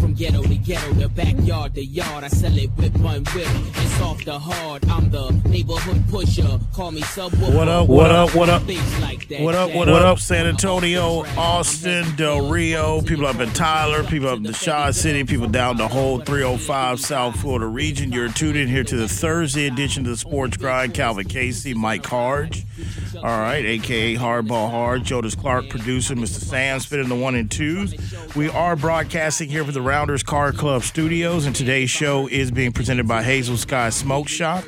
From ghetto to ghetto, the backyard to yard, I sell it whip one whip. It's off the hard. I'm the neighborhood pusher. Call me subwoofer. What up, what up, what up? Bass like that, What up, jack. what up, San Antonio, Austin, Del Rio, people up in Tyler, people up in the Shaw City, people down the whole 305 South Florida region. You're tuned in here to the Thursday edition of the Sports Grind. Calvin Casey, Mike Harge, all right, aka Hardball Hard, Jonas Clark, producer, Mr. Sam, spinning the one and twos. We are broadcasting here for the Rounders Card Club studios, and today's show is being presented by Hazel Sky Smoke Shop.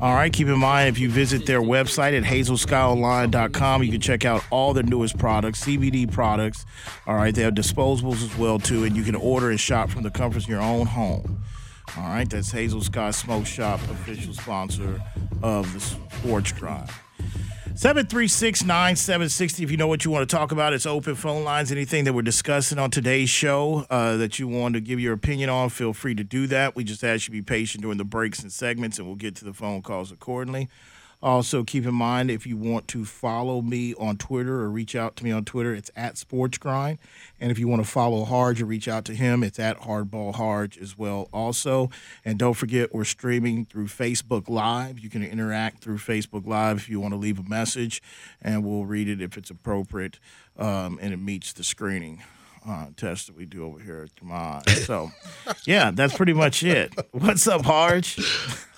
All right, keep in mind if you visit their website at hazelskyonline.com, you can check out all their newest products, CBD products. All right, they have disposables as well too, and you can order and shop from the comforts of your own home. All right, that's Hazel Sky Smoke Shop, official sponsor of the Sports Grind. 736-9760 if you know what you want to talk about it's open phone lines. Anything that we're discussing on today's show uh, that you want to give your opinion on feel free to do that. We just ask you to be patient during the breaks and segments and we'll get to the phone calls accordingly also keep in mind if you want to follow me on twitter or reach out to me on twitter it's at sports grind. And if you want to follow Harge or reach out to him it's at hardball Harge as well also. And don't forget we're streaming through facebook live. You can interact through facebook live if you want to leave a message and we'll read it if it's appropriate um, and it meets the screening uh, test that we do over here at Jamad. So, yeah, that's pretty much it. What's up, Harge?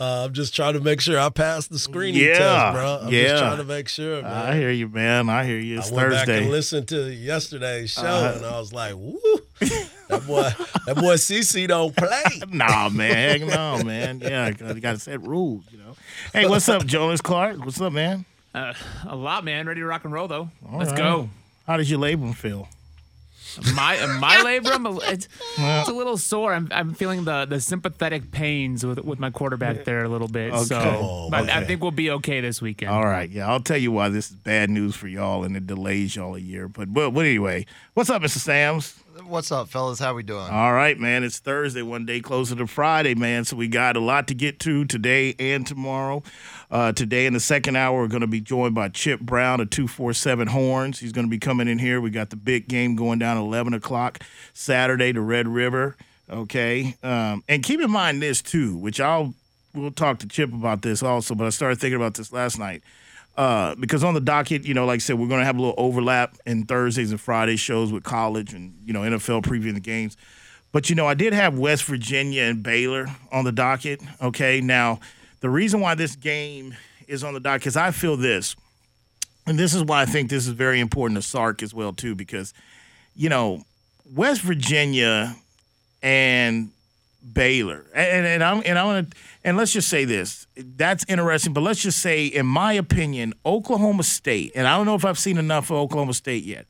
Uh, I'm just trying to make sure I pass the screening Yeah, test, bro. I'm yeah. just trying to make sure, man. I hear you, man. I hear you. It's I went back and listened to yesterday's show, Uh, and I was like, "Woo, that boy, that boy CC don't play." Nah, man. Heck no, man. Yeah, you got to set rules, you know. Hey, what's up, Jonas Clark? What's up, man? Uh, a lot, man. Ready to rock and roll, though. All Let's right. go. How does your labrum feel? My my labrum, it's, it's a little sore. I'm, I'm feeling the, the sympathetic pains with with my quarterback there a little bit. Okay. So Oh, but I okay. think we'll be okay this weekend. All right, yeah, I'll tell you why this is bad news for y'all and it delays y'all a year. But but, but anyway, what's up, Mr. Sam's? What's up, fellas? How we doing? All right, man. It's Thursday, one day closer to Friday, man. So we got a lot to get to today and tomorrow. Uh, today in the second hour, we're going to be joined by Chip Brown of 247 Horns. He's going to be coming in here. We got the big game going down at 11 o'clock Saturday to Red River. Okay. Um, and keep in mind this, too, which I'll we'll talk to Chip about this also, but I started thinking about this last night. Uh, because on the docket, you know, like I said, we're going to have a little overlap in Thursdays and Friday shows with college and, you know, NFL previewing the games. But, you know, I did have West Virginia and Baylor on the docket. Okay. Now, the reason why this game is on the docket, is I feel this, and this is why I think this is very important to Sark as well, too, because, you know, West Virginia and Baylor. And, and I'm and I want to and let's just say this. That's interesting, but let's just say, in my opinion, Oklahoma State, and I don't know if I've seen enough of Oklahoma State yet.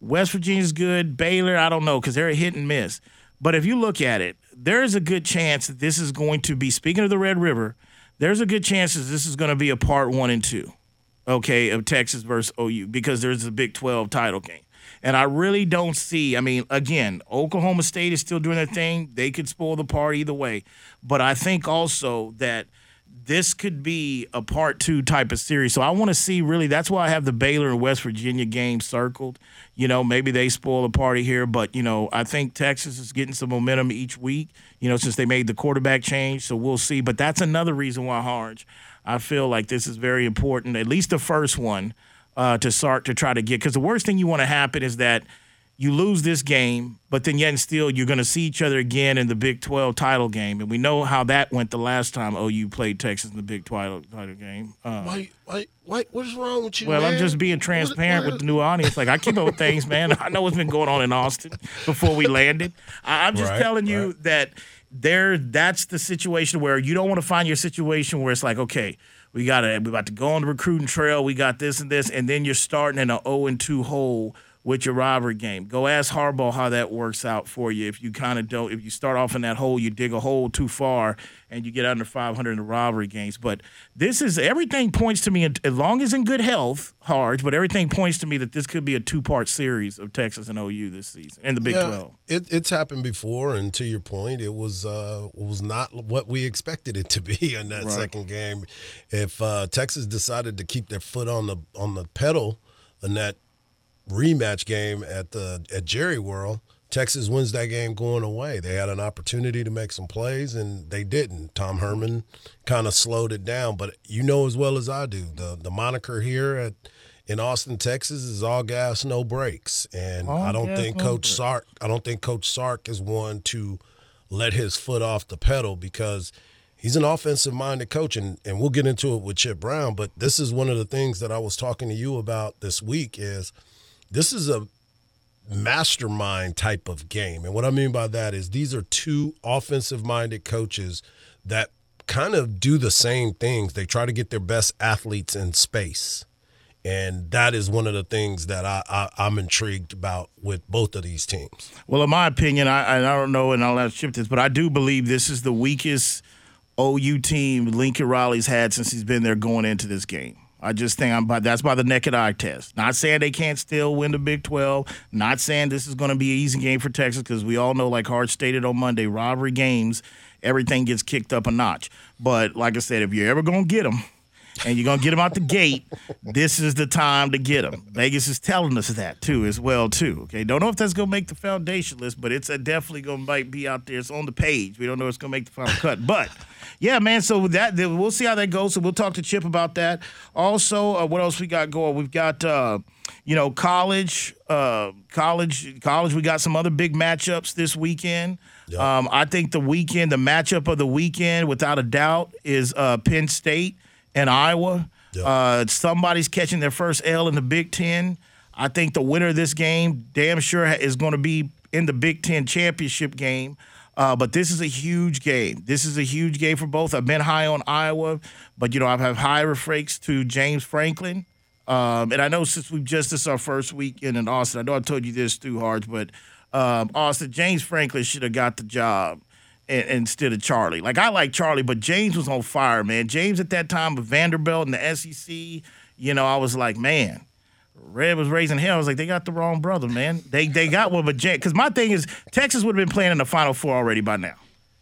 West Virginia's good. Baylor, I don't know, because they're a hit and miss. But if you look at it, there's a good chance that this is going to be, speaking of the Red River, there's a good chance that this is going to be a part one and two, okay, of Texas versus OU, because there's a Big 12 title game. And I really don't see. I mean, again, Oklahoma State is still doing their thing. They could spoil the party either way. But I think also that this could be a part two type of series. So I want to see really. That's why I have the Baylor and West Virginia game circled. You know, maybe they spoil the party here, but you know, I think Texas is getting some momentum each week. You know, since they made the quarterback change, so we'll see. But that's another reason why Harge. I feel like this is very important. At least the first one uh, to Sark to try to get because the worst thing you want to happen is that you lose this game, but then yet and still you're going to see each other again in the Big 12 title game, and we know how that went the last time OU played Texas in the Big 12 title game. Uh, Wait, wait, wait. What's wrong with you? well, I'm just being transparent What- with the new audience. Like I keep up with things, man. I know what's been going on in Austin before we landed. I, I'm just Right, telling you that there. That's the situation where you don't want to find your situation where it's like, okay, we got to we about to go on the recruiting trail. We got this and this, and then you're starting in an 0 and 2 hole with your rivalry game. Go ask Harbaugh how that works out for you. If you kind of don't, if you start off in that hole, you dig a hole too far, and you get under 500 in the rivalry games. But this is everything points to me, as long as in good health, hard. But everything points to me that this could be a two-part series of Texas and OU this season in the Big yeah, 12. It, it's happened before, and to your point, it was uh, was not what we expected it to be in that second game. If uh, Texas decided to keep their foot on the on the pedal in that rematch game at the at Jerry World, Texas wins that game going away. They had an opportunity to make some plays and they didn't. Tom Herman kind of slowed it down, but you know as well as I do, the the moniker here at in Austin, Texas is all gas, no brakes. And All I don't think Coach. Sark I don't think Coach Sark is one to let his foot off the pedal because he's an offensive minded coach and, and we'll get into it with Chip Brown, but this is one of the things that I was talking to you about this week is this is a mastermind type of game. And what I mean by that is these are two offensive minded coaches that kind of do the same things. They try to get their best athletes in space. And that is one of the things that I, I'm intrigued about with both of these teams. Well, in my opinion, I, I don't know, and I'll have to ship this, but I do believe this is the weakest OU team Lincoln Riley's had since he's been there going into this game. I just think I'm by that's by the naked eye test. Not saying they can't still win the Big 12. Not saying this is going to be an easy game for Texas because we all know, like Hart stated on Monday, rivalry games, everything gets kicked up a notch. But like I said, if you're ever going to get them, and you're gonna get them out the gate. This is the time to get them. Vegas is telling us that too, as well too. Okay, don't know if that's gonna make the foundation list, but it's definitely gonna might be out there. It's on the page. We don't know if it's gonna make the final cut, but yeah, man. So that, we'll see how that goes. So we'll talk to Chip about that. Also, uh, what else we got going? We've got. Uh, you know, college, uh, college, college. We got some other big matchups this weekend. Um, I think the weekend, the matchup of the weekend, without a doubt, is uh, Penn State and Iowa. Uh, somebody's catching their first L in the Big Ten. I think the winner of this game, damn sure, is going to be in the Big Ten championship game. Uh, but this is a huge game. This is a huge game for both. I've been high on Iowa, but you know I've had higher frakes to James Franklin. Um, and I know since we've just this is our first weekend in Austin, I know I told you this too, Hard, but um, Austin James Franklin should have got the job instead of Charlie. Like I like Charlie, but James was on fire, man. James at that time with Vanderbilt and the SEC, you know, I was like, man. Red was raising hell. I was like, they got the wrong brother, man. They they got one, but James. Because my thing is, Texas would have been playing in the Final Four already by now.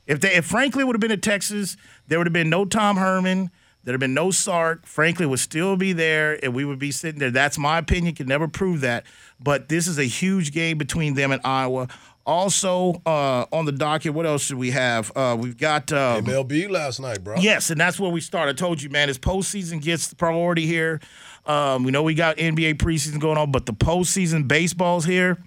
If they if Franklin would have been at Texas, there would have been no Tom Herman. There'd have been no Sark. Franklin would still be there, and we would be sitting there. That's my opinion. Can never prove that. But this is a huge game between them and Iowa. Also uh, on the docket, what else should we have? Uh, we've got um, MLB last night, bro. Yes, and that's where we start. I told you, man, as postseason gets the priority here. Um, we know we got NBA preseason going on, but the postseason baseball's here.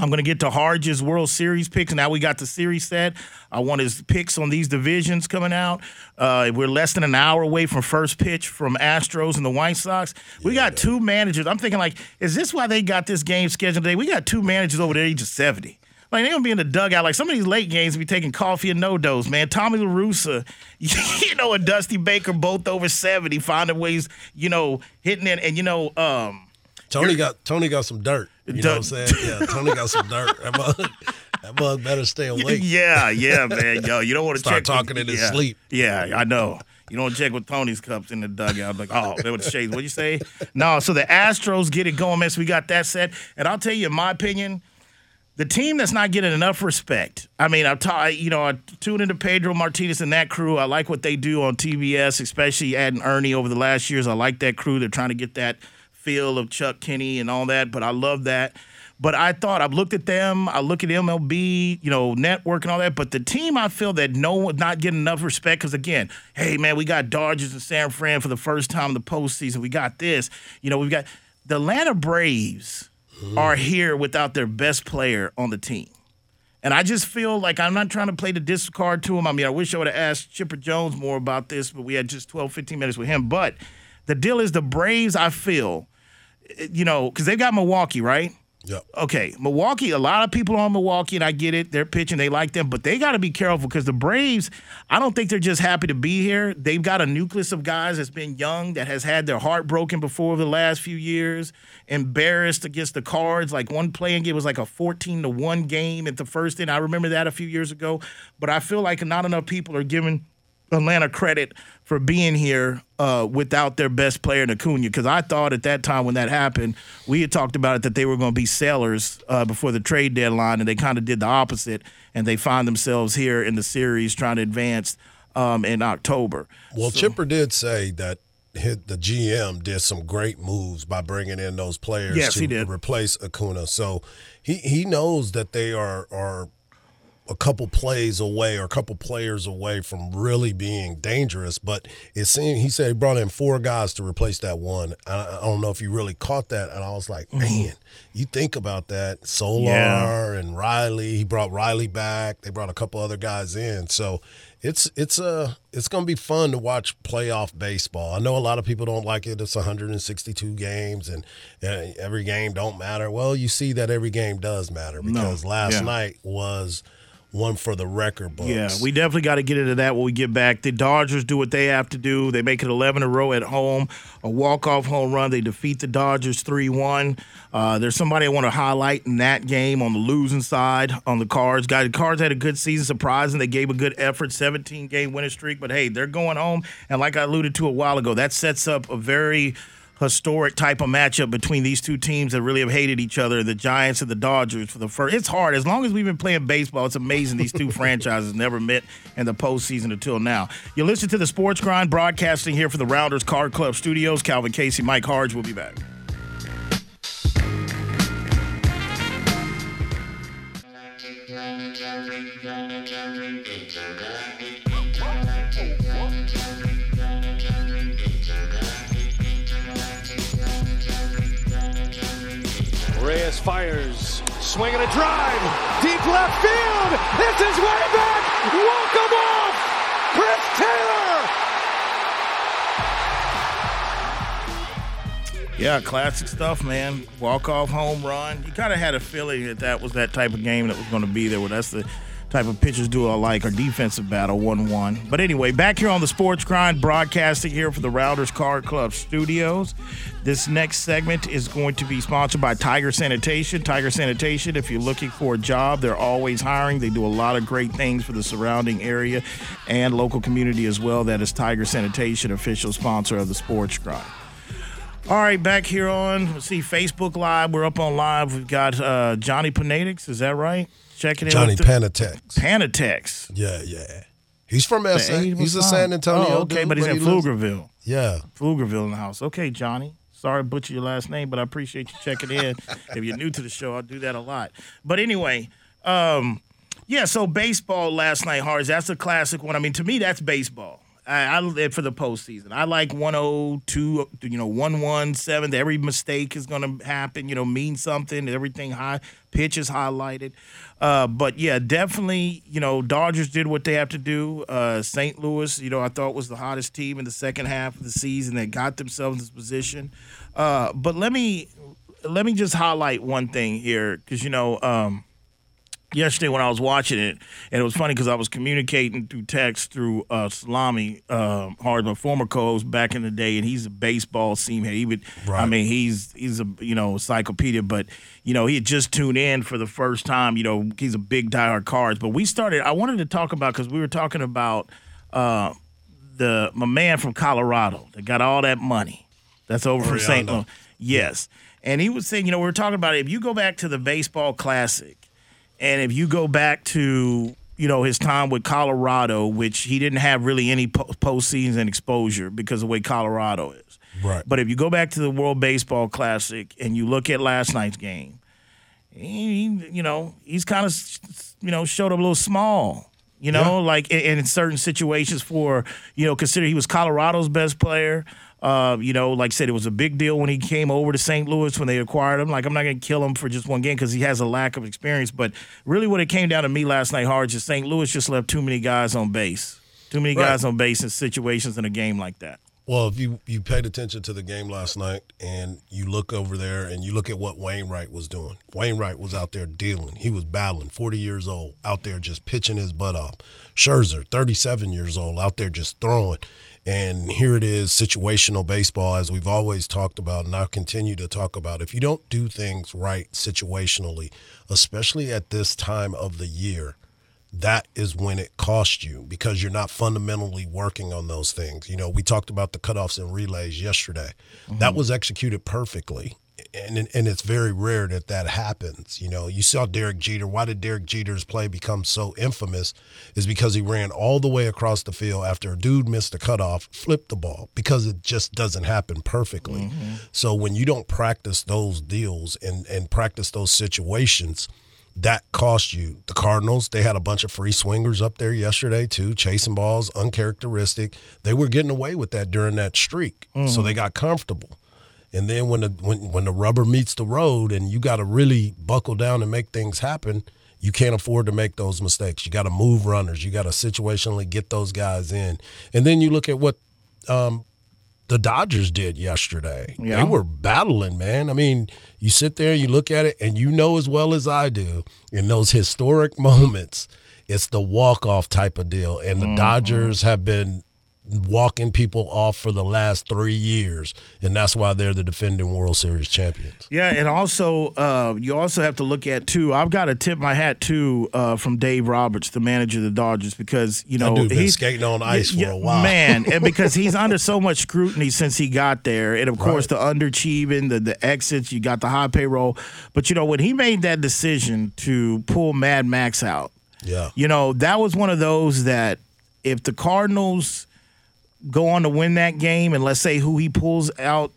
I'm going to get to Harge's World Series picks. Now we got the series set. I want his picks on these divisions coming out. Uh, we're less than an hour away from first pitch from Astros and the White Sox. We got two managers. I'm thinking, like, is this why they got this game scheduled today? We got two managers over the age of 70. Like they're gonna be in the dugout. Like some of these late games, be taking coffee and NoDoz, man. Tommy LaRussa, you know, and Dusty Baker, both over seventy, finding ways, you know, hitting it. And you know, um, Tony got Tony got some dirt. You know what I'm saying? Yeah, Tony got some dirt. That mug, that mug better stay awake. yeah, yeah, man. Yo, you don't want to Start check talking with, in his yeah, sleep. Yeah, I know. You don't check with Tony's cups in the dugout. Like, oh, they were the shades. What'd you say? No, so the Astros get it going, man. So we got that set. And I'll tell you, in my opinion, the team that's not getting enough respect. I mean, ta- you know, I tune into Pedro Martinez and that crew. I like what they do on TBS, especially adding Ernie over the last years. I like that crew. They're trying to get that feel of Chuck Kenny and all that, but I love that. But I thought I've looked at them. I look at MLB, you know, network and all that. But the team, I feel that no one not getting enough respect because again, hey man, we got Dodgers and San Fran for the first time in the postseason. We got this, you know, we've got the Atlanta Braves are here without their best player on the team. And I just feel like I'm not trying to play the discard to him. I mean, I wish I would have asked Chipper Jones more about this, but we had just 12, 15 minutes with him. But the deal is the Braves, I feel, you know, because they've got Milwaukee, right? Yep. Okay, Milwaukee, a lot of people on Milwaukee, and I get it. They're pitching, they like them, but they got to be careful because the Braves, I don't think they're just happy to be here. They've got a nucleus of guys that's been young, that has had their heart broken before the last few years, embarrassed against the Cards. Like one playing game was like a 14 to 1 game at the first inning. I remember that a few years ago, but I feel like not enough people are giving Atlanta credit for being here uh, without their best player in Acuna because I thought at that time when that happened, we had talked about it that they were going to be sellers uh, before the trade deadline, and they kind of did the opposite, and they find themselves here in the series trying to advance um, in October. Well, So- Chipper did say that hit the GM did some great moves by bringing in those players Yes, to replace Acuna. So he he knows that they are are a couple plays away or a couple players away from really being dangerous. But it seemed he said he brought in four guys to replace that one. I, I don't know if you really caught that. And I was like, man, you think about that. Soler Yeah. and Riley. He brought Riley back. They brought a couple other guys in. So it's it's uh it's gonna be fun to watch playoff baseball. I know a lot of people don't like it. It's 162 games and uh, every game don't matter. Well, you see that every game does matter because last yeah. night was one for the record books. Yeah, we definitely got to get into that when we get back. The Dodgers do what they have to do. They make it 11 in a row at home, a walk-off home run. They defeat the Dodgers 3-1. Uh, there's somebody I want to highlight in that game on the losing side on the Cards. Guys, the Cards had a good season, surprising. They gave a good effort, 17-game winning streak. But hey, they're going home, and like I alluded to a while ago, that sets up a very historic type of matchup between these two teams that really have hated each other, the Giants and the Dodgers for the first. It's hard. As long as we've been playing baseball, it's amazing these two franchises never met in the postseason until now. You listen to the Sports Grind broadcasting here for the Rounders Card Club Studios. Calvin Casey, Mike Harge will be back. Reyes fires, swinging a drive, deep left field. This is way back. Walk 'em off. Chris Taylor. Yeah, classic stuff, man. Walk off home run. You kind of had a feeling that that was that type of game that was going to be there. Well, that's the type of pitchers do I like our defensive battle 1 1. But anyway, back here on the Sports Grind, broadcasting here for the Rounders Card Club studios. This next segment is going to be sponsored by Tiger Sanitation. Tiger Sanitation, if you're looking for a job, they're always hiring. They do a lot of great things for the surrounding area and local community as well. That is Tiger Sanitation, official sponsor of the Sports Grind. All right, back here on let's see Facebook Live. We're up on live. We've got uh, Johnny Panatix. Is that right? Checking in. Johnny with the- Panatex. Panatex. Yeah, yeah. He's from SA. He's a San. Antonio. Oh, okay, dude, but he's in he Pflugerville. Yeah. Pflugerville in the house. Okay, Johnny. Sorry, I butchered your last name, but I appreciate you checking in. if you're new to the show, I do that a lot. But anyway, um, yeah. So baseball last night, Hards. That's a classic one. I mean, to me, that's baseball. I, I live for the postseason. I like 102, you know, 117. Every mistake is going to happen, you know, mean something. Everything high, pitch is highlighted. Uh, but yeah, definitely, you know, Dodgers did what they have to do. Uh, St. Louis, you know, I thought was the hottest team in the second half of the season. They got themselves in this position. Uh, but let me let me just highlight one thing here because you know. Um, yesterday when I was watching it, and it was funny because I was communicating through text through uh, Salami um, Hard, my former co-host back in the day, and he's a baseball seamhead. He would, I mean, he's he's a you know encyclopedia, but you know he had just tuned in for the first time. You know, he's a big diehard cards. But we started. I wanted to talk about because we were talking about uh, the my man from Colorado that got all that money. That's over from St. Louis. Yes. And he was saying, you know, we were talking about it. If you go back to the baseball classic, and if you go back to you know his time with Colorado, which he didn't have really any po- postseason exposure because of the way Colorado is. Right. But if you go back to the World Baseball Classic and you look at last night's game, he, you know he's kind of you know showed up a little small. You know, Yeah. like in, in certain situations for you know consider he was Colorado's best player. Uh, you know, like I said, it was a big deal when he came over to St. Louis when they acquired him. Like, I'm not going to kill him for just one game because he has a lack of experience. But really, what it came down to me last night, hard, is St. Louis just left too many guys on base. Too many guys on base in situations in a game like that. Well, if you you paid attention to the game last night and you look over there and you look at what Wainwright was doing. Wainwright was out there dealing. He was battling, 40 years old, out there just pitching his butt off. Scherzer, 37 years old, out there just throwing. And here it is, situational baseball, as we've always talked about, and I'll continue to talk about. If you don't do things right situationally, especially at this time of the year, that is when it costs you because you're not fundamentally working on those things. You know, we talked about the cutoffs and relays yesterday. Mm-hmm. That was executed perfectly. And, and it's very rare that that happens. You know, you saw Derek Jeter. Why did Derek Jeter's play become so infamous? Is because he ran all the way across the field after a dude missed a cutoff, flipped the ball because it just doesn't happen perfectly. Mm-hmm. So when you don't practice those deals and and practice those situations, that cost you. The Cardinals, they had a bunch of free swingers up there yesterday too, chasing balls, uncharacteristic. They were getting away with that during that streak, mm-hmm. so they got comfortable. And then when the when when the rubber meets the road, and you got to really buckle down and make things happen, you can't afford to make those mistakes. You got to move runners. You got to situationally get those guys in. And then you look at what um, the Dodgers did yesterday. Yeah. They were battling, man. I mean, you sit there, you look at it, and you know as well as I do, in those historic moments, it's the walk off type of deal. And the mm-hmm. Dodgers have been walking people off for the last three years, and that's why they're the defending World Series champions. Yeah, and also uh, you also have to look at too. I've got to tip my hat too uh, from Dave Roberts, the manager of the Dodgers, because you know he's skating on ice yeah, for a while, man, and because he's under so much scrutiny since he got there, and of course right. the underachieving, the the exits, you got the high payroll, but you know when he made that decision to pull Mad Max out, yeah, you know that was one of those that if the Cardinals go on to win that game, and let's say who he pulls out,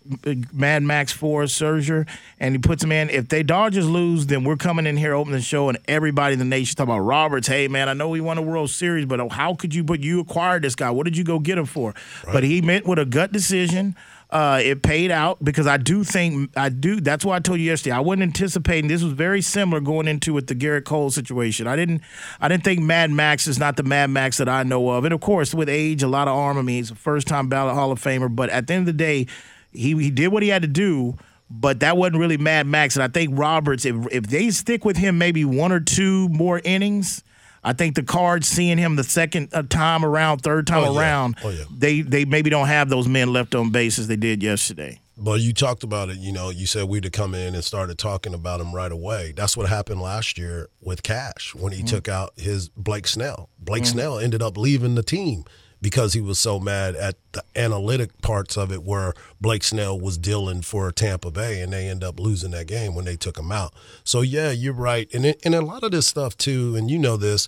Mad Max for Scherzer, and he puts him in. If they Dodgers lose, then we're coming in here opening the show, and everybody in the nation talking about Roberts. Hey man, I know we won a World Series, but how could you? But you acquired this guy. What did you go get him for? Right. But he met with a gut decision. Uh, it paid out because I do think I do. That's why I told you yesterday. I wasn't anticipating this was very similar going into with the Gerrit Cole situation. I didn't. I didn't think Mad Max is not the Mad Max that I know of, and of course with age, a lot of arm. I mean, he's a first time ballot Hall of Famer, but at the end of the day, he he did what he had to do but that wasn't really Mad Max. And I think Roberts, if if they stick with him maybe one or two more innings, I think the Cards seeing him the second uh, time around, third time oh, around, oh, yeah. they they maybe don't have those men left on base as they did yesterday. But you talked about it. You know, you said we'd have come in and started talking about him right away. That's what happened last year with Cash when he mm-hmm. took out his Blake Snell. Blake mm-hmm. Snell ended up leaving the team because he was so mad at the analytic parts of it where Blake Snell was dealing for Tampa Bay and they end up losing that game when they took him out. So yeah, you're right. And it, and a lot of this stuff too, and you know this,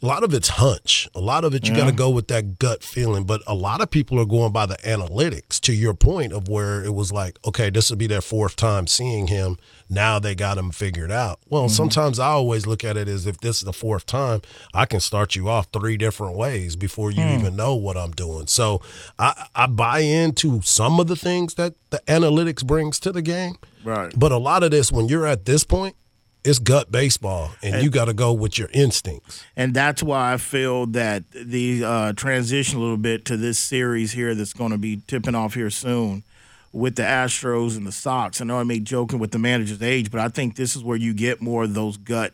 a lot of it's hunch. A lot of it you yeah. got to go with that gut feeling. But a lot of people are going by the analytics. To your point of where it was like, okay, this will be their fourth time seeing him. Now they got him figured out. Well, mm-hmm. sometimes I always look at it as if this is the fourth time, I can start you off three different ways before you mm. even know what I'm doing. So I, I buy into some of the things that the analytics brings to the game. Right. But a lot of this, when you're at this point, it's gut baseball, and, and you got to go with your instincts. And that's why I feel that the uh, transition a little bit to this series here that's going to be tipping off here soon with the Astros and the Sox. I know I made joking with the manager's age, but I think this is where you get more of those gut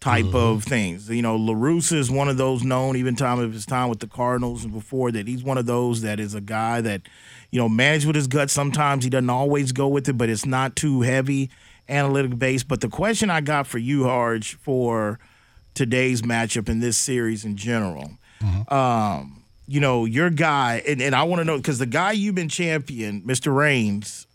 type mm-hmm. of things. You know, La Russa is one of those known, even time of his time with the Cardinals and before that, he's one of those that is a guy that, you know, managed with his gut. Sometimes he doesn't always go with it, but it's not too heavy analytic based. But the question I got for you, Harge, for today's matchup in this series in general, mm-hmm. um, you know, your guy, and, and I want to know because the guy you've been champion, Mr. Raines,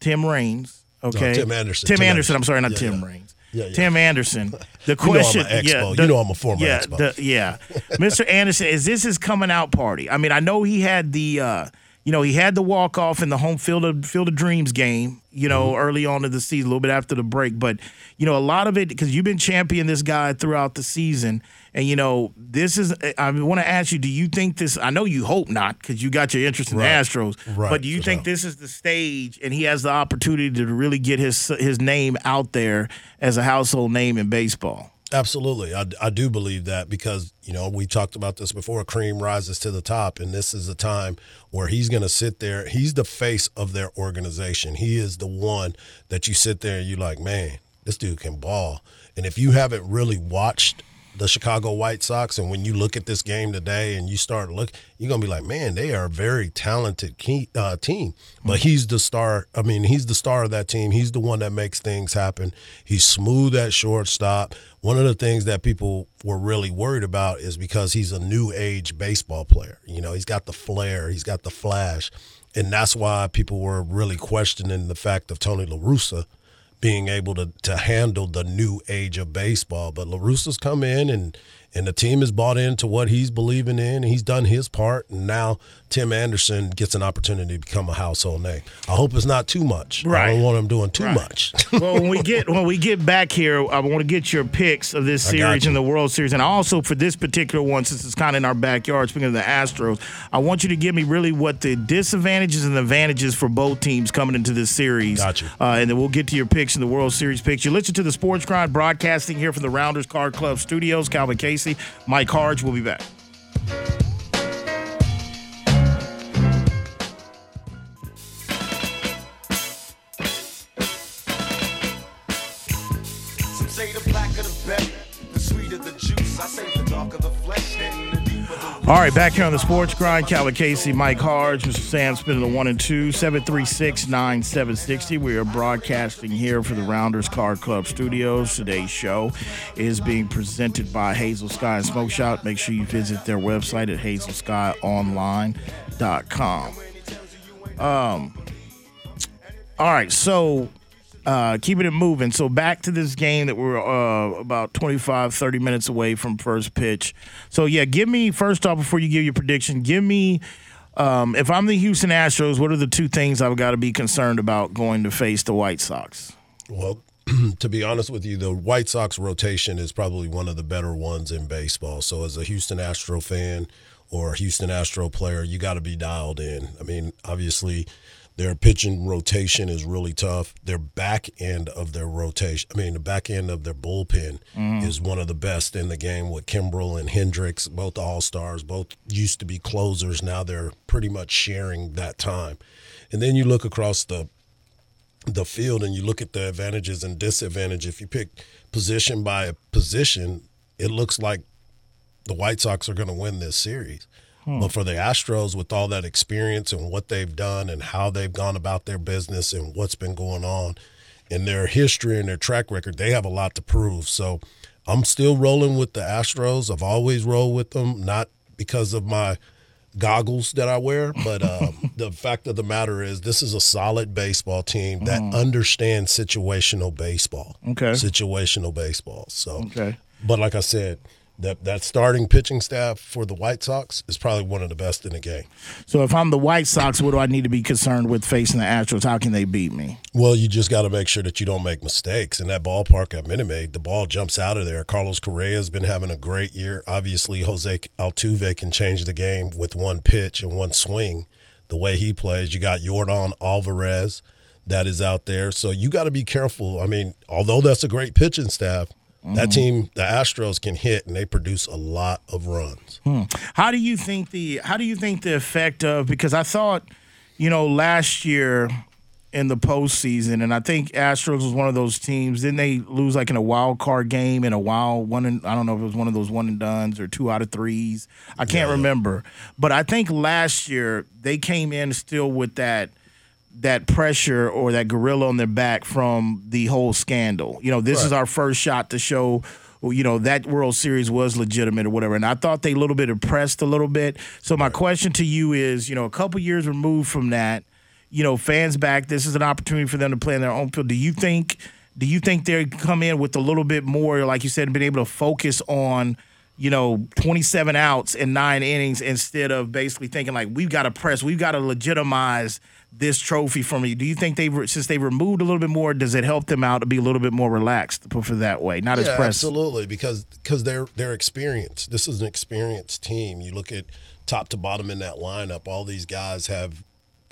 Tim Raines, okay, no, Tim Anderson, Tim, Tim Anderson, Anderson. I'm sorry, not yeah, Tim yeah. Raines. Yeah, yeah. Tim Anderson. The question, you know yeah, the, you know I'm a former yeah, expo. The, yeah, Mr. Anderson, is this his coming out party? I mean, I know he had the uh, you know, he had the walk off in the home field of Field of Dreams game, you know, Mm-hmm. early on in the season, a little bit after the break. But, you know, a lot of it because you've been championing this guy throughout the season. And, you know, this is, I want to ask you, do you think this, I know you hope not because you got your interest in Right. the Astros, Right, but do you for think this is the stage and he has the opportunity to really get his his name out there as a household name in baseball? Absolutely. I, I do believe that because, you know, we talked about this before. Cream rises to the top, and this is a time where he's going to sit there. He's the face of their organization. He is the one that you sit there and you're like, man, this dude can ball. And if you haven't really watched the Chicago White Sox, and when you look at this game today and you start look, you're gonna be like, man, they are a very talented key, uh, team. But he's the star. I mean, he's the star of that team. He's the one that makes things happen. He's smooth at shortstop. One of the things that people were really worried about is because he's a new age baseball player. You know, he's got the flair, he's got the flash, and that's why people were really questioning the fact of Tony La Russa being able to to handle the new age of baseball. But LaRussa's come in and and the team is bought into what he's believing in. And he's done his part, and now Tim Anderson gets an opportunity to become a household name. I hope it's not too much. Right. I don't want him doing too Right. much. well, when we get when we get back here, I want to get your picks of this series and the World Series, and also for this particular one, since it's kind of in our backyard. Speaking of the Astros, I want you to give me really what the disadvantages and advantages for both teams coming into this series. Got you. Uh, and then we'll get to your picks in the World Series picks. You listen to the Sports Grind broadcasting here from the Rounders Card Club Studios. Calvin Casey, Mike Harge. We'll be back. All right, back here on the Sports Grind, Calvin Casey, Mike Harge, Mr. Sam spinning the one and two, 736 9760. We are broadcasting here for the Rounders Card Club Studios. Today's show is being presented by Hazel Sky and Smoke Shop. Make sure you visit their website at hazelskyonline.com. Um, all right, so uh, keeping it moving. So back to this game that we're uh, about 25, 30 minutes away from first pitch. So yeah, give me first off before you give your prediction. Give me um, if I'm the Houston Astros, what are the two things I've got to be concerned about going to face the White Sox? Well, to be honest with you, the White Sox rotation is probably one of the better ones in baseball. So, as a Houston Astro fan or a Houston Astro player, you got to be dialed in. I mean, obviously, their pitching rotation is really tough. Their back end of their rotation, I mean, the back end of their bullpen mm-hmm. is one of the best in the game with Kimbrel and Hendriks, both all stars, both used to be closers. Now they're pretty much sharing that time. And then you look across the the field and you look at the advantages and disadvantages, if you pick position by position, it looks like the White Sox are going to win this series. But for the Astros, with all that experience and what they've done and how they've gone about their business and what's been going on and their history and their track record, they have a lot to prove. So I'm still rolling with the Astros. I've always rolled with them, not because of my goggles that I wear, but um, the fact of the matter is, this is a solid baseball team that understands situational baseball. Okay. situational baseball. So, Okay. but like I said, that that starting pitching staff for the White Sox is probably one of the best in the game. So if I'm the White Sox, what do I need to be concerned with facing the Astros? How can they beat me? Well, you just got to make sure that you don't make mistakes. In that ballpark at Minute Maid, the ball jumps out of there. Carlos Correa has been having a great year. Obviously, Jose Altuve can change the game with one pitch and one swing. The way he plays, you got Yordan Alvarez that is out there. So you got to be careful. I mean, although that's a great pitching staff, that team, the Astros, can hit and they produce a lot of runs. Hmm. How do you think the how do you think the effect of because I thought, you know, last year in the postseason, and I think Astros was one of those teams. Didn't they lose like in a wild card game in a wild one? And I don't know if it was one of those one and duns or two out of threes. I can't remember, but I think last year they came in still with that that pressure or that gorilla on their back from the whole scandal. You know, this is our first shot to show you know that World Series was legitimate or whatever. And I thought they a little bit impressed a little bit. So my question to you is, you know, a couple years removed from that, you know, fans back. This is an opportunity for them to play in their own field. Do you think? Do you think they come in with a little bit more, like you said, and been able to focus on? You know, 27 outs in nine innings instead of basically thinking like we've got to press, we've got to legitimize this trophy for me. Do you think they've since they removed a little bit more, does it help them out to be a little bit more relaxed for that way, not as yeah, pressed? absolutely, because because they're they're experienced. This is an experienced team. You look at top to bottom in that lineup. All these guys have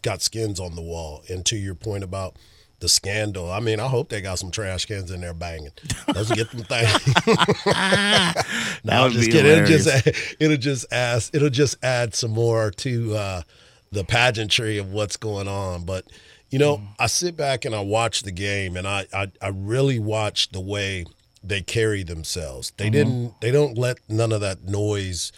got skins on the wall. And to your point about the scandal, I mean, I hope they got some trash cans in there banging. Let's get them things. no, I'm just kidding. It'll just it'll just ask. It'll just add some more to uh, the pageantry of what's going on. But you know, Mm. I sit back and I watch the game, and I I, I really watch the way they carry themselves. They Mhm. didn't. They don't let none of that noise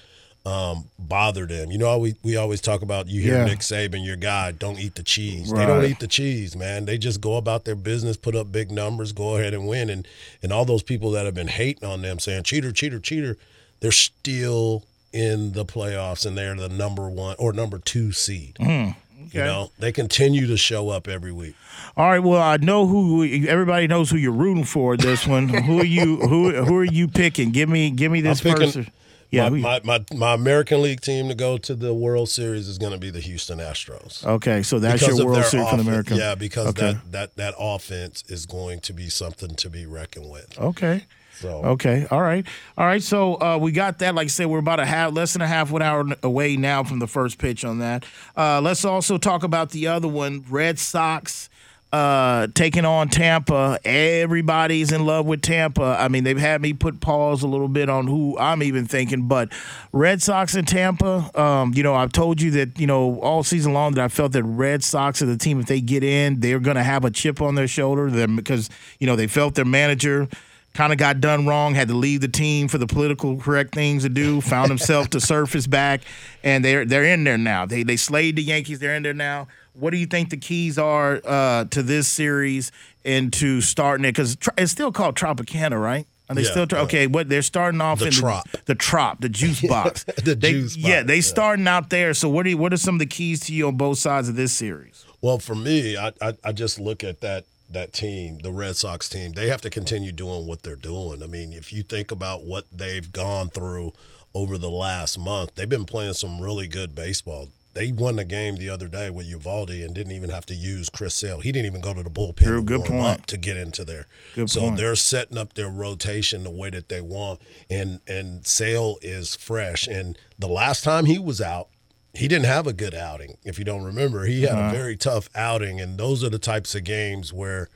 um, bother them. You know, we we always talk about you hear Yeah. Nick Saban, your guy, don't eat the cheese. They don't eat the cheese, man. They just go about their business, put up big numbers, go ahead and win. And and all those people that have been hating on them, saying cheater, cheater, cheater, they're still in the playoffs and they're the number one or number two seed. Mm, You know, they continue to show up every week. All right. Well, I know who everybody knows who you're rooting for. This one. who are you? Who Who are you picking? Give me Give me this picking- person. Yeah. my, my, my, my American League team to go to the World Series is going to be the Houston Astros. okay. So that's Because your World Series for American. Yeah, because Okay. that, that that offense is going to be something to be reckoned with. Okay. So Okay. All right. All right. So uh, we got that. Like I said, we're about a half, less than a half an hour away now from the first pitch on that. Uh, let's also talk about the other one, Red Sox. Uh, taking on Tampa. Everybody's in love with Tampa. I mean, they've had me put pause a little bit on who I'm even thinking, but Red Sox and Tampa. Um, you know, I've told you that you know all season long that I felt that Red Sox are the team. If they get in, they're going to have a chip on their shoulder. Them because you know they felt their manager kind of got done wrong, had to leave the team for the political correct things to do, found himself to surface back, and they're they're in there now. They they slayed the Yankees. They're in there now. What do you think the keys are uh, to this series and to starting it? Because it's still called Tropicana, right? Are they Yeah, still yeah. okay? What they're starting off The in Trop. the the trop, the juice box, The They- juice Yeah, they yeah. starting out there. So what do you, what are some of the keys to you on both sides of this series? Well, for me, I, I I just look at that that team, the Red Sox team. They have to continue doing what they're doing. I mean, if you think about what they've gone through over the last month, they've been playing some really good baseball. They won the game the other day with Eovaldi and didn't even have to use Chris Sale. He didn't even go to the bullpen True, to good point. up to get into there. Good so point. they're setting up their rotation the way that they want, and and Sale is fresh. And the last time he was out, he didn't have a good outing. If you don't remember, he had Uh-huh. a very tough outing, and those are the types of games where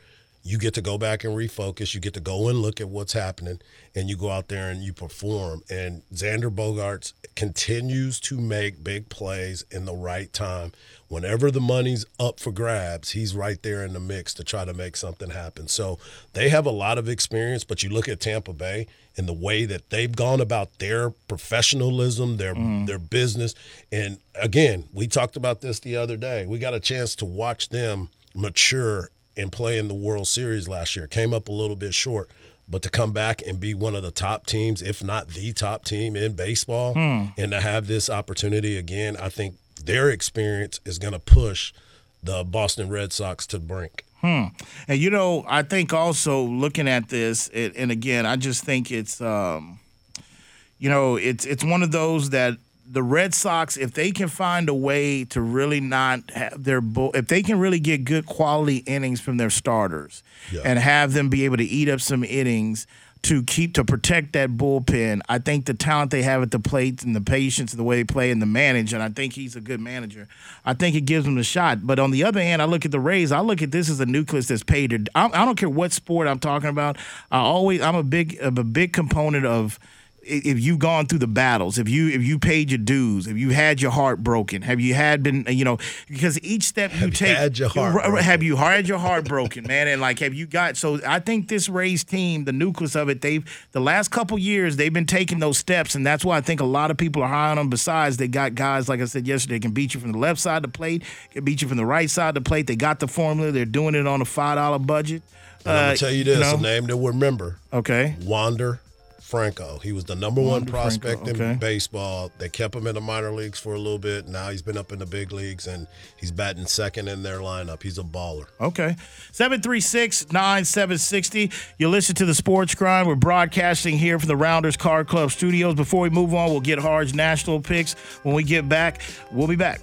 you get to go back and refocus. You get to go and look at what's happening, and you go out there and you perform. And Xander Bogaerts continues to make big plays in the right time. Whenever the money's up for grabs, he's right there in the mix to try to make something happen. So they have a lot of experience, but you look at Tampa Bay and the way that they've gone about their professionalism, their mm-hmm. their business. And again, we talked about this the other day. We got a chance to watch them mature and play in the World Series last year. Came up a little bit short, but to come back and be one of the top teams, if not the top team in baseball, Hmm. and to have this opportunity again, I think their experience is going to push the Boston Red Sox to the brink. Hmm. And you know, I think also looking at this, it, and again, I just think it's, um, you know, it's it's one of those that the Red Sox, if they can find a way to really not have their bull, if they can really get good quality innings from their starters, and have them be able to eat up some innings to keep to protect that bullpen, I think the talent they have at the plate and the patience and the way they play and the manage, and I think he's a good manager. I think it gives them a shot. But on the other hand, I look at the Rays. I look at this as a nucleus that's paid. To, I, I don't care what sport I'm talking about. I always I'm a big I'm a big component of if you've gone through the battles, if you if you paid your dues, if you had your heart broken, have you had been you know because each step you take had your heart have you had your heart broken, man, and like have you got so I think this Rays team, the nucleus of it, they've the last couple years they've been taking those steps, and that's why I think a lot of people are high on them. Besides, they got guys like I said yesterday can beat you from the left side of the plate, can beat you from the right side of the plate. They got the formula. They're doing it on a five dollar budget. And I'm Uh, gonna tell you this: know? a name to remember. Okay. Wander Franco. He was the number one Wander prospect Franco, in baseball. They kept him in the minor leagues for a little bit. Now he's been up in the big leagues and he's batting second in their lineup. He's a baller. Okay. 736 9760. You listen to the Sports Grind. We're broadcasting here from the Rounders Card Club studios. Before we move on, we'll get Hard's national picks. When we get back, we'll be back.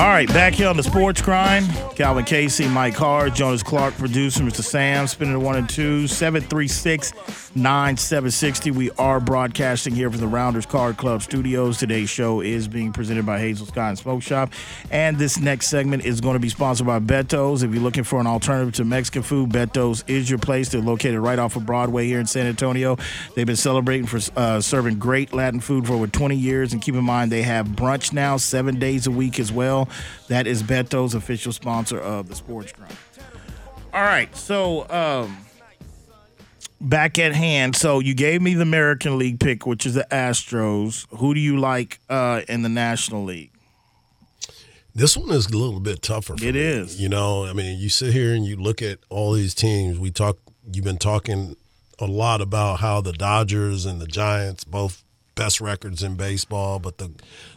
All right, back here on the Sports Grind. Calvin Casey, Mike Hard, Jonas Clark, producer, Mr. Sam, spinning the one and two, 736 9760. We are broadcasting here from the Rounders Card Club studios. Today's show is being presented by Hazel Sky and Smoke Shop. And this next segment is going to be sponsored by Beto's. If you're looking for an alternative to Mexican food, Beto's is your place. They're located right off of Broadway here in San Antonio. They've been celebrating for uh, serving great Latin food for over 20 years. And keep in mind, they have brunch now, seven days a week as well. That is Beto's official sponsor of the Sports Grind. All right, so um, back at hand. So you gave me the American League pick, which is the Astros. Who do you like uh, in the National League? This one is a little bit tougher. For It me. is. You know, I mean, you sit here and you look at all these teams. We talk. You've been talking a lot about how the Dodgers and the Giants both best records in baseball, but the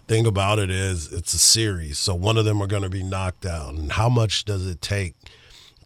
thing about it is it's a series, so one of them are going to be knocked out. And how much does it take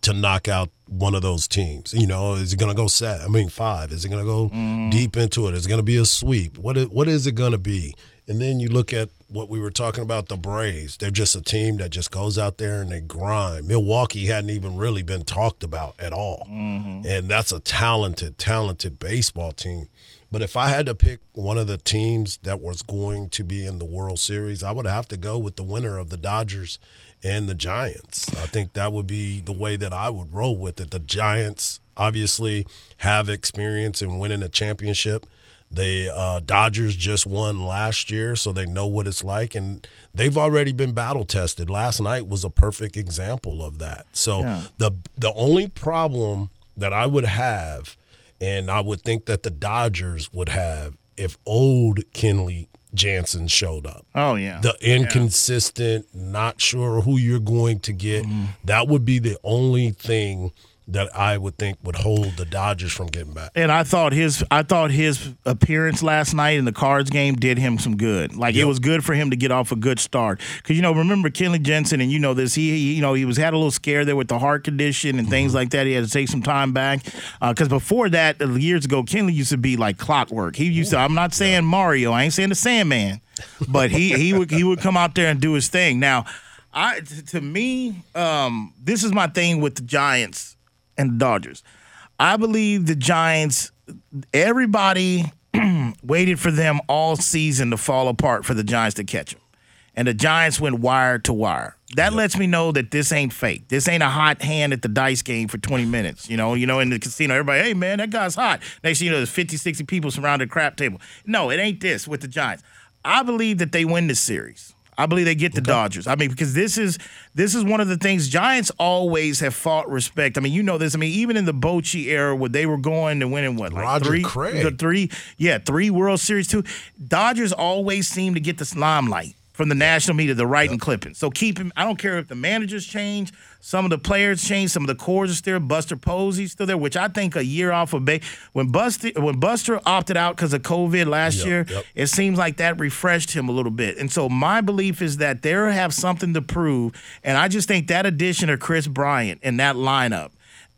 to knock out one of those teams? You know, is it going to go set? I mean, five. Is it going to go mm-hmm. deep into it? Is it going to be a sweep? What is, what is it going to be? And then you look at what we were talking about the Braves. They're just a team that just goes out there and they grind. Milwaukee hadn't even really been talked about at all. Mm-hmm. And that's a talented, talented baseball team. But if I had to pick one of the teams that was going to be in the World Series, I would have to go with the winner of the Dodgers and the Giants. I think that would be the way that I would roll with it. The Giants obviously have experience in winning a championship. The uh, Dodgers just won last year, so they know what it's like, and they've already been battle tested. Last night was a perfect example of that. So Yeah. the the only problem that I would have, and I would think that the Dodgers would have, if old Kenley Jansen showed up Oh yeah, the inconsistent, not sure who you're going to get. Mm-hmm. That would be the only thing that I would think would hold the Dodgers from getting back. and I thought his I thought his appearance last night in the Cards game did him some good. Like it was good for him to get off a good start because you know remember Kenley Jansen and you know this he, he you know he was had a little scare there with the heart condition and things like that. He had to take some time back because before that uh, years ago Kenley used to be like clockwork. He used to I'm not saying Mario I ain't saying the Sandman, but he he would he would come out there and do his thing. Now I to me um, this is my thing with the Giants and the Dodgers. I believe the Giants, everybody waited for them all season to fall apart for the Giants to catch them. And the Giants went wire to wire. That lets me know that this ain't fake. This ain't a hot hand at the dice game for 20 minutes. You know, you know, in the casino, everybody, hey man, that guy's hot. Next thing you know, there's 50, 60 people surrounded a crap table. No, it ain't this with the Giants. I believe that they win this series. I believe they get the Dodgers. I mean, because this is this is one of the things Giants always have fought respect. I mean, you know this. I mean, even in the Bochy era where they were going to winning what, like Roger three, Craig. the three, yeah, three World Series two. Dodgers always seem to get this limelight from the national media, the right and clipping. So keep him. I don't care if the managers change, some of the players change, some of the cores are still. There, Buster Posey's still there, which I think a year off of ba- when Buster when Buster opted out because of COVID last Yep, year, yep. it seems like that refreshed him a little bit. And so my belief is that they have something to prove, and I just think that addition of Kris Bryant in that lineup.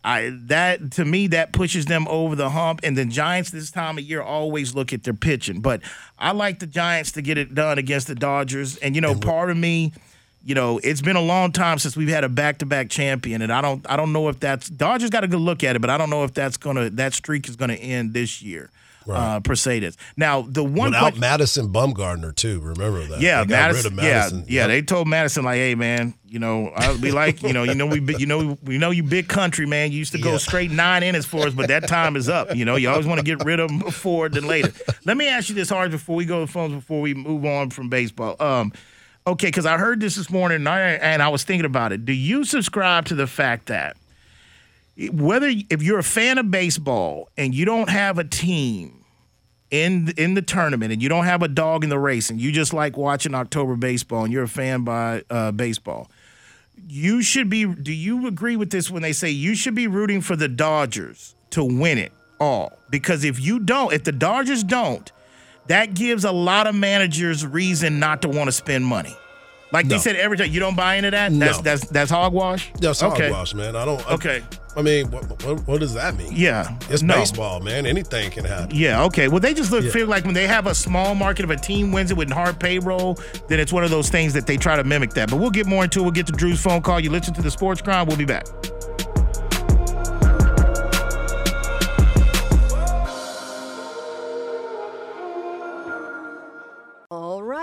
I that to me that pushes them over the hump, and the Giants this time of year always look at their pitching. But I like the Giants to get it done against the Dodgers, and you know, part of me, you know, it's been a long time since we've had a back-to-back champion, and I don't, I don't know if that's Dodgers got a good look at it, but I don't know if that's gonna that streak is gonna end this year. Uh, per. Now the one Without Madison Bumgarner too. Remember that? yeah, Madison, rid of Madison. Yeah, yeah. They told Madison like, "Hey, man, you know, I, we like, you know, you know, we, you know, we know you big country, man. You used to go Yeah. straight nine innings for us, but that time is up. You know, you always want to get rid of them before than later. Let me ask you this hard before we go to the phones before we move on from baseball. Um, okay, because I heard this this morning and I, and I was thinking about it. Do you subscribe to the fact that? whether if you're a fan of baseball and you don't have a team in in the tournament and you don't have a dog in the race and you just like watching October baseball and you're a fan by uh, baseball, you should be. Do you agree with this when they say you should be rooting for the Dodgers to win it all? Because if you don't, if the Dodgers don't, that gives a lot of managers reason not to want to spend money. Like they said every time, you don't buy into that. No. That's that's that's hogwash. That's okay. hogwash, man. I don't. I, Okay. I mean, what, what, what does that mean? Yeah. It's No. baseball, man. Anything can happen. Yeah, okay. Well, they just look Yeah. feel like when they have a small market, if a team wins it with hard payroll, then it's one of those things that they try to mimic that. But we'll get more into it. We'll get to Drew's phone call. You listen to the Sports Grind. We'll be back.